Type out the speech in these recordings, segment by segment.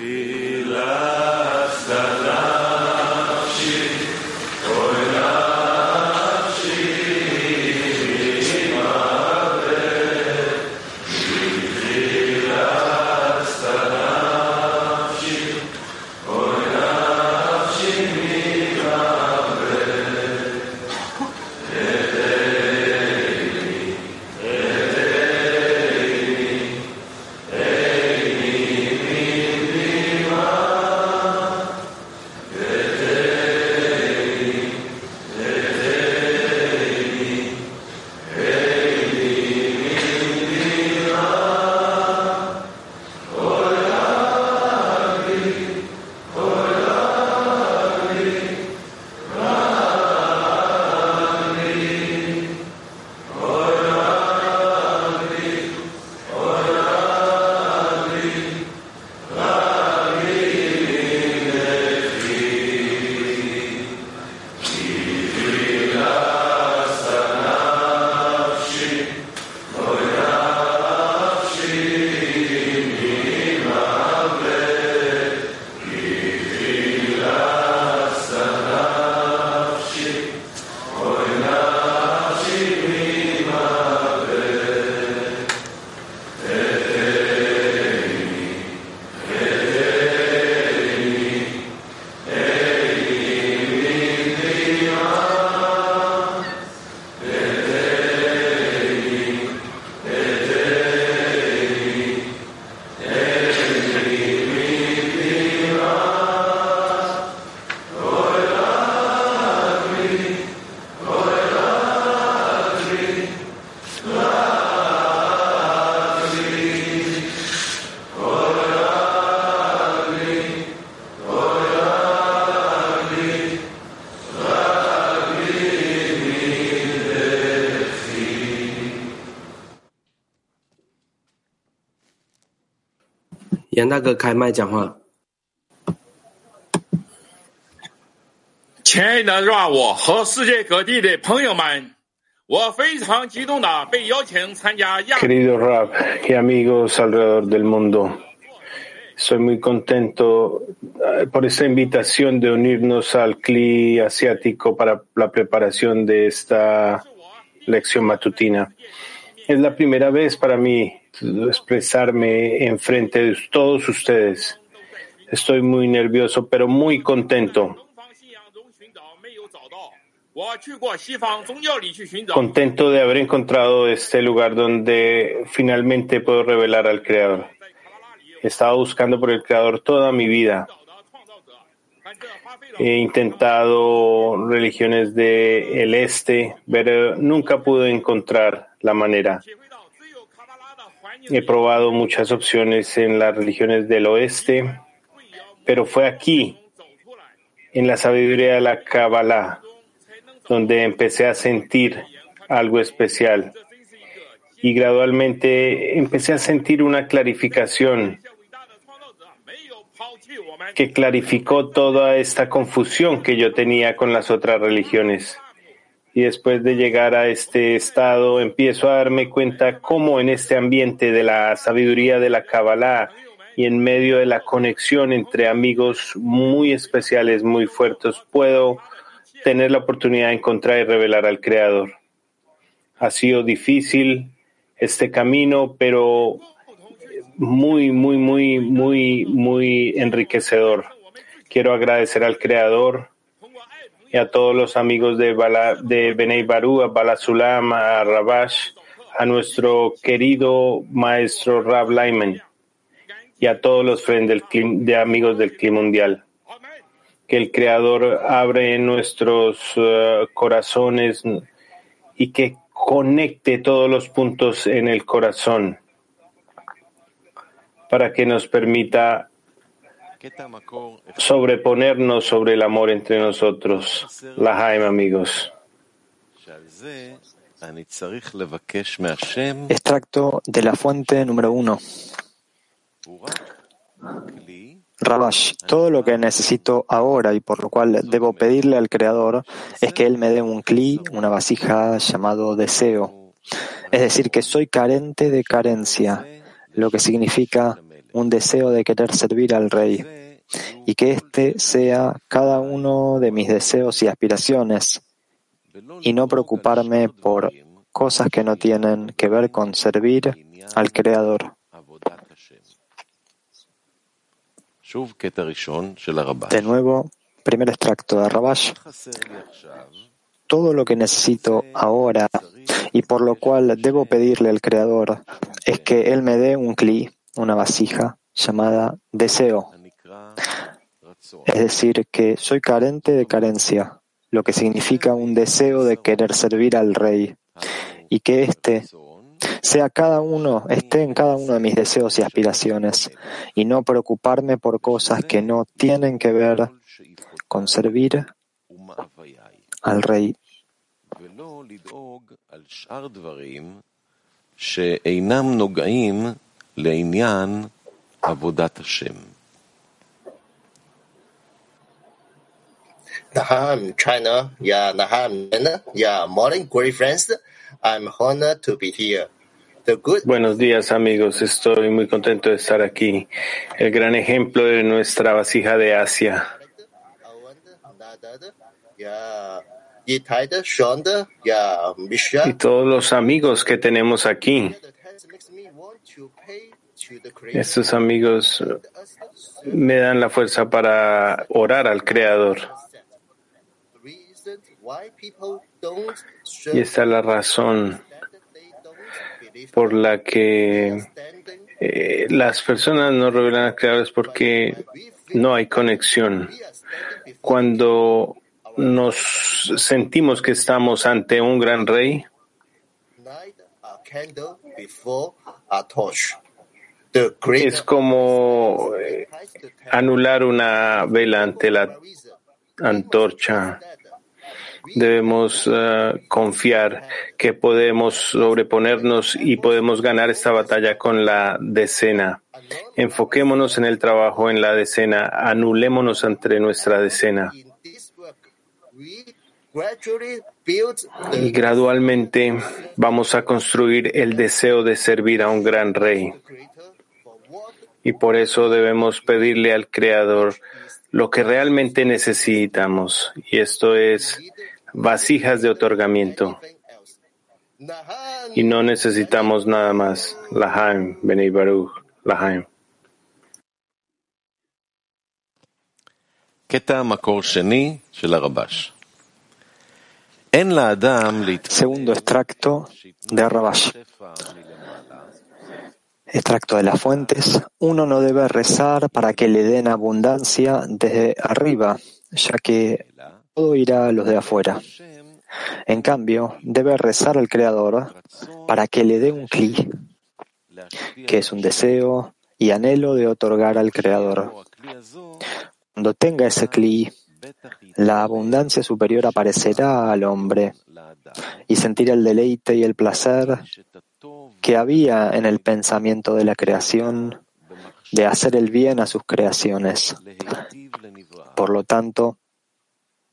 Feel love. 杨大哥开麦讲话。亲爱的 Rav 和世界各地的朋友们，我非常激动的被邀请参加亚 Querido Rab y amigos alrededor del mundo, estoy muy contento eh, por esta invitación de unirnos al CLI asiático para la preparación de esta lección matutina. Es la primera vez para mí expresarme en frente de todos ustedes. Estoy muy nervioso, pero muy contento. Contento de haber encontrado este lugar donde finalmente puedo revelar al Creador. He estado buscando por el Creador toda mi vida. He intentado religiones del este, pero nunca pude encontrar la manera. He probado muchas opciones en las religiones del oeste, pero fue aquí, en la sabiduría de la Kabbalah, donde empecé a sentir algo especial. Y gradualmente empecé a sentir una clarificación que clarificó toda esta confusión que yo tenía con las otras religiones y después de llegar a este estado empiezo a darme cuenta cómo en este ambiente de la sabiduría de la Kabbalah y en medio de la conexión entre amigos muy especiales, muy fuertes, puedo tener la oportunidad de encontrar y revelar al Creador. Ha sido difícil este camino, pero muy, muy, muy, muy, muy enriquecedor. Quiero agradecer al Creador y a todos los amigos de, Bala, de Benei Barú, a Bala Sulam, a Rabash, a nuestro querido maestro Rab Lyman y a todos los amigos del clima mundial. Que el Creador abre nuestros eh, corazones y que conecte todos los puntos en el corazón para que nos permita sobreponernos sobre el amor entre nosotros. La Jaime, amigos. Extracto de la fuente número uno. Rabash, todo lo que necesito ahora y por lo cual debo pedirle al Creador es que Él me dé un cli, una vasija llamado deseo. Es decir, que soy carente de carencia, lo que significa un deseo de querer servir al Rey, y que éste sea cada uno de mis deseos y aspiraciones, y no preocuparme por cosas que no tienen que ver con servir al Creador. De nuevo, primer extracto de Rabash. Todo lo que necesito ahora y por lo cual debo pedirle al Creador es que Él me dé un cli, una vasija llamada deseo. Es decir, que soy carente de carencia, lo que significa un deseo de querer servir al Rey, y que éste sea cada uno, esté en cada uno de mis deseos y aspiraciones, y no preocuparme por cosas que no tienen que ver con servir al Rey. Naham, China. Yeah, Naham, yeah, morning, great friends. I'm honored to be here. The good... Buenos días, amigos. Estoy muy contento de estar aquí. El gran ejemplo de nuestra vasija de Asia. Y todos los amigos que tenemos aquí. Estos amigos me dan la fuerza para orar al Creador. Y esta es la razón por la que eh, las personas no revelan al Creador es porque no hay conexión. Cuando nos sentimos que estamos ante un gran rey, es como eh, anular una vela ante la antorcha. Debemos eh, confiar que podemos sobreponernos y podemos ganar esta batalla con la decena. Enfoquémonos en el trabajo en la decena, anulémonos ante nuestra decena. Y gradualmente vamos a construir el deseo de servir a un gran rey. Y por eso debemos pedirle al Creador lo que realmente necesitamos, y esto es vasijas de otorgamiento. Y no necesitamos nada más. Lahaim, Benei Baruch, Lahaim. Segundo extracto de Rabash. Extracto de las fuentes. Uno no debe rezar para que le den abundancia desde arriba, ya que todo irá a los de afuera. En cambio, debe rezar al Creador para que le dé un cli, que es un deseo y anhelo de otorgar al Creador. Cuando tenga ese cli, la abundancia superior aparecerá al hombre y sentirá el deleite y el placer que había en el pensamiento de la creación de hacer el bien a sus creaciones. Por lo tanto,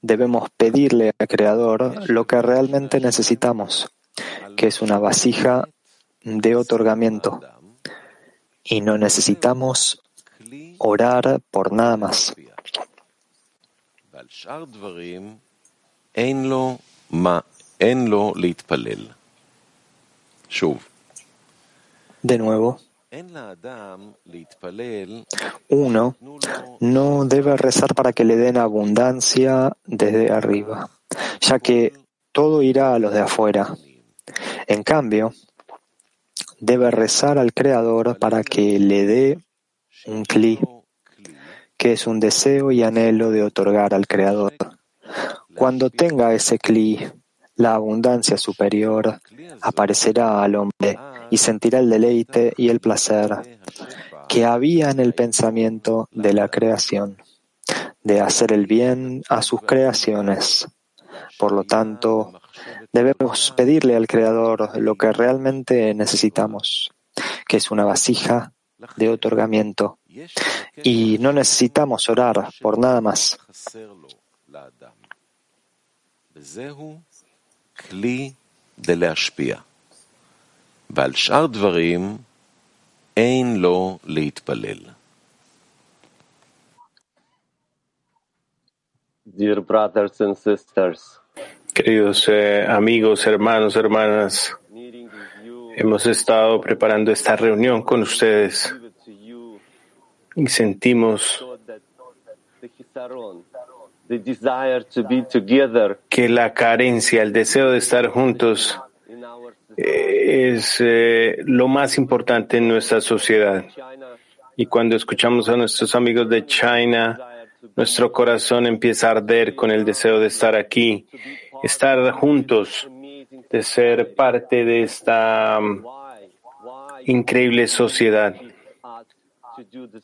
debemos pedirle al Creador lo que realmente necesitamos, que es una vasija de otorgamiento. Y no necesitamos orar por nada más. De nuevo, uno no debe rezar para que le den abundancia desde arriba, ya que todo irá a los de afuera. En cambio, debe rezar al Creador para que le dé un cli, que es un deseo y anhelo de otorgar al Creador. Cuando tenga ese cli, la abundancia superior aparecerá al hombre y sentirá el deleite y el placer que había en el pensamiento de la creación, de hacer el bien a sus creaciones. Por lo tanto, debemos pedirle al Creador lo que realmente necesitamos, que es una vasija de otorgamiento, y no necesitamos orar por nada más. Dear brothers and sisters, Queridos eh, amigos, hermanos, hermanas, hemos estado preparando esta reunión con ustedes y sentimos que la carencia, el deseo de estar juntos eh, es eh, lo más importante en nuestra sociedad. Y cuando escuchamos a nuestros amigos de China, nuestro corazón empieza a arder con el deseo de estar aquí, estar juntos, de ser parte de esta why increíble sociedad.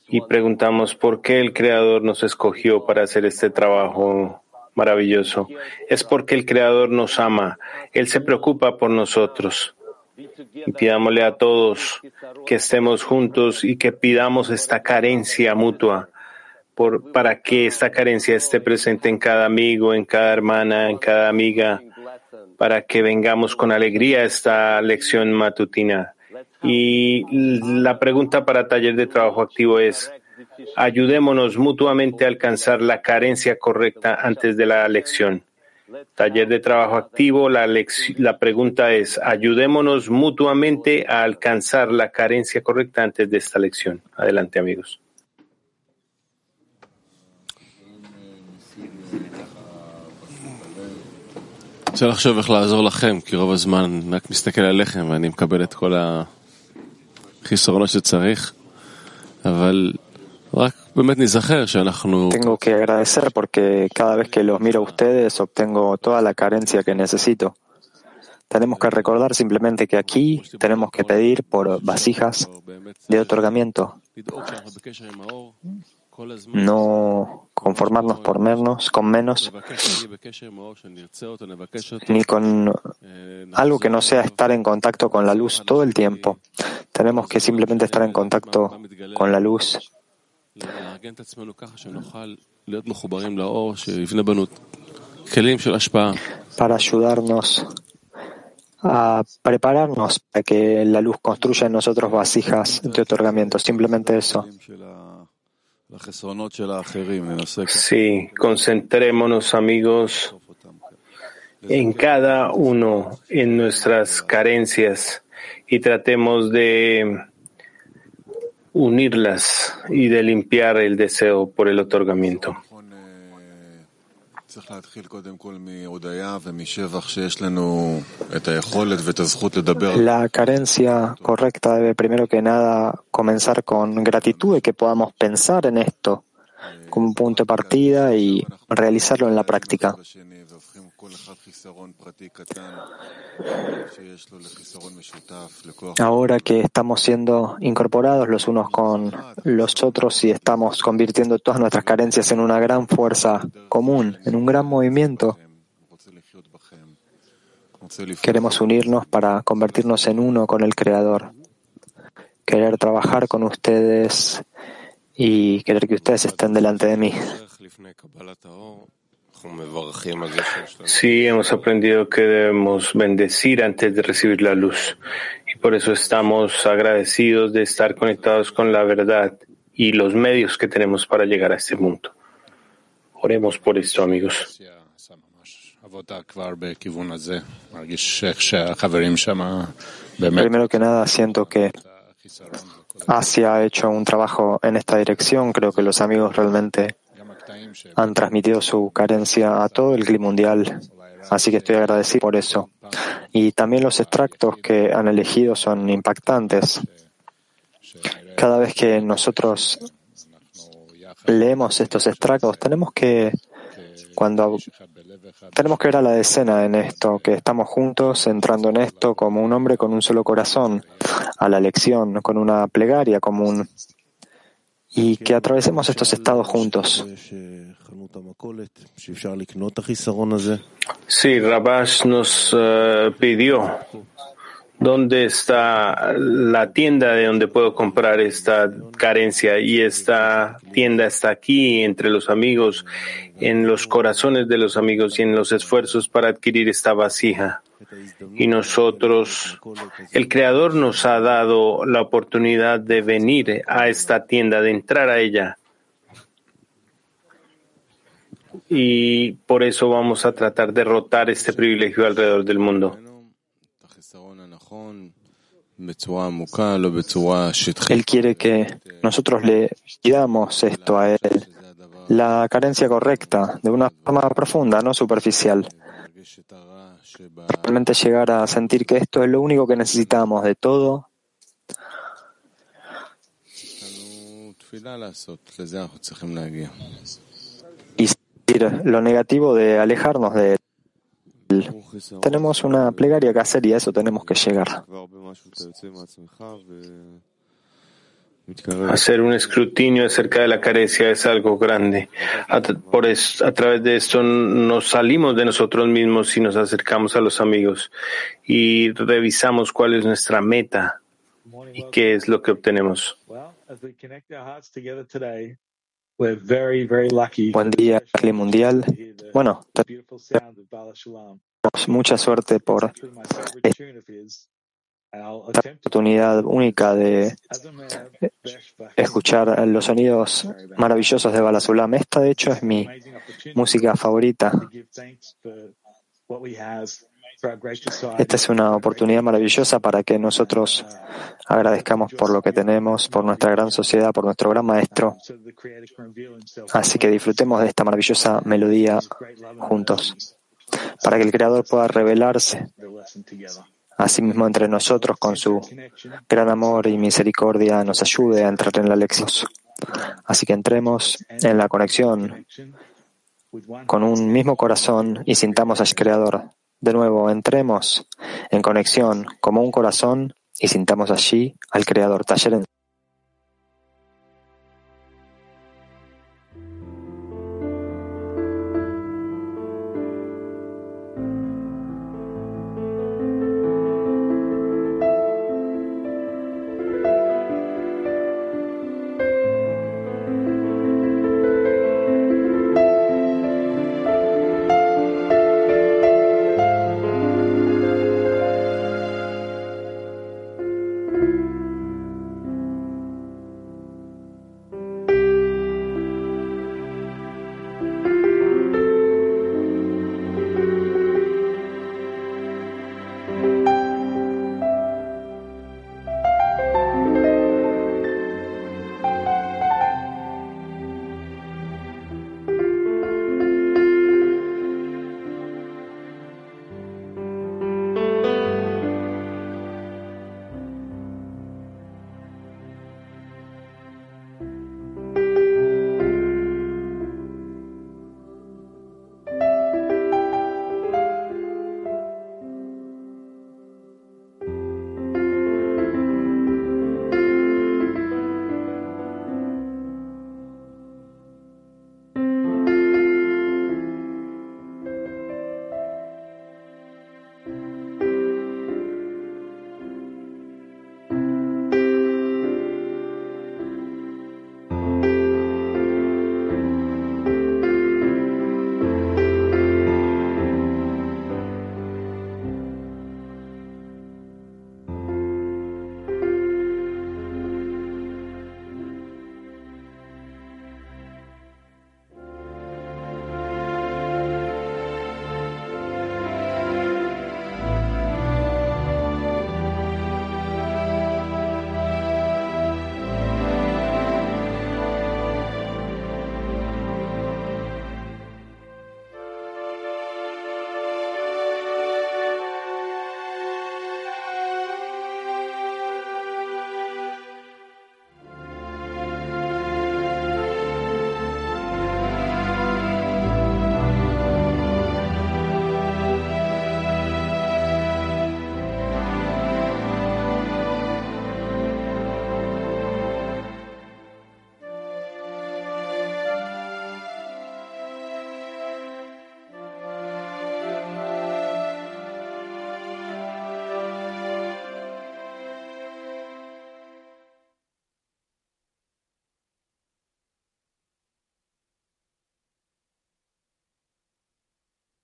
Y preguntamos por qué el Creador nos escogió para hacer este trabajo maravilloso. Es porque el Creador nos ama. Él se preocupa por nosotros. Y pidámosle a todos que estemos juntos y que pidamos esta carencia mutua para que esta carencia esté presente en cada amigo, en cada hermana, en cada amiga, para que vengamos con alegría a esta lección matutina. Y la pregunta para taller de trabajo activo es, ayudémonos mutuamente a alcanzar la carencia correcta antes de la lección. Taller de trabajo activo, la, la pregunta es, ayudémonos mutuamente a alcanzar la carencia correcta antes de esta lección. Adelante, amigos. אפשר לחשוב איך לעזור לכם, כי רוב הזמן אני רק מסתכל עליכם ואני מקבל את כל החסרונות שצריך, אבל רק באמת ניזכר שאנחנו Tengo que agradecer porque cada vez que los miro a ustedes obtengo toda la carencia que necesito. Tenemos que recordar simplemente que aquí tenemos que pedir por vasijas de otorgamiento, לדאוג שאנחנו בקשר עם האור כל הזמן. no conformarnos por menos, con menos, ni con algo que no sea estar en contacto con la luz todo el tiempo. Tenemos que simplemente estar en contacto con la luz. Para ayudarnos a prepararnos para que la luz construya en nosotros vasijas de otorgamiento. Simplemente eso. Sí, concentrémonos, amigos, en cada uno, en nuestras carencias y tratemos de unirlas y de limpiar el deseo por el otorgamiento. La carencia correcta debe primero que nada comenzar con gratitud y que podamos pensar en esto como punto de partida y realizarlo en la práctica. Ahora que estamos siendo incorporados los unos con los otros y estamos convirtiendo todas nuestras carencias en una gran fuerza común, en un gran movimiento, queremos unirnos para convertirnos en uno con el Creador, querer trabajar con ustedes y creer que ustedes están delante de mí. Sí, hemos aprendido que debemos bendecir antes de recibir la luz y por eso estamos agradecidos de estar conectados con la verdad y los medios que tenemos para llegar a este mundo. Oremos por esto, amigos. Primero que nada, siento que Asia ha hecho un trabajo en esta dirección. Creo que los amigos realmente han transmitido su carencia a todo el clima mundial. Así que estoy agradecido por eso. Y también los extractos que han elegido son impactantes. Cada vez que nosotros leemos estos extractos, tenemos que cuando tenemos que ver a la decena en esto, que estamos juntos entrando en esto como un hombre con un solo corazón, a la lección, con una plegaria común, y que atravesemos estos estados juntos. Sí, Rabash nos eh, pidió dónde está la tienda de donde puedo comprar esta carencia y esta tienda está aquí entre los amigos, en los corazones de los amigos y en los esfuerzos para adquirir esta vasija. y nosotros, el Creador nos ha dado la oportunidad de venir a esta tienda, de entrar a ella. Y por eso vamos a tratar de rotar este privilegio alrededor del mundo. Él quiere que nosotros le pidamos esto a Él, la carencia correcta, de una forma profunda, no superficial. Realmente llegar a sentir que esto es lo único que necesitamos de todo. Y sentir lo negativo de alejarnos de él. Tenemos una plegaria que hacer y a eso tenemos que llegar. Hacer un escrutinio acerca de la carencia es algo grande. A, por eso, a través de esto nos salimos de nosotros mismos y nos acercamos a los amigos y revisamos cuál es nuestra meta y qué es lo que obtenemos. Buen día, Cli Mundial. Bueno, tenemos mucha suerte por esta oportunidad única de escuchar los sonidos maravillosos de Balasulam. Esta, de hecho, es mi música favorita. Esta es una oportunidad maravillosa para que nosotros agradezcamos por lo que tenemos, por nuestra gran sociedad, por nuestro gran maestro. Así que disfrutemos de esta maravillosa melodía juntos, para que el Creador pueda revelarse Asimismo, entre nosotros, con su gran amor y misericordia, nos ayude a entrar en la lección. Así que entremos en la conexión con un mismo corazón y sintamos al Creador. De nuevo, entremos en conexión como un corazón y sintamos allí al Creador. Taller en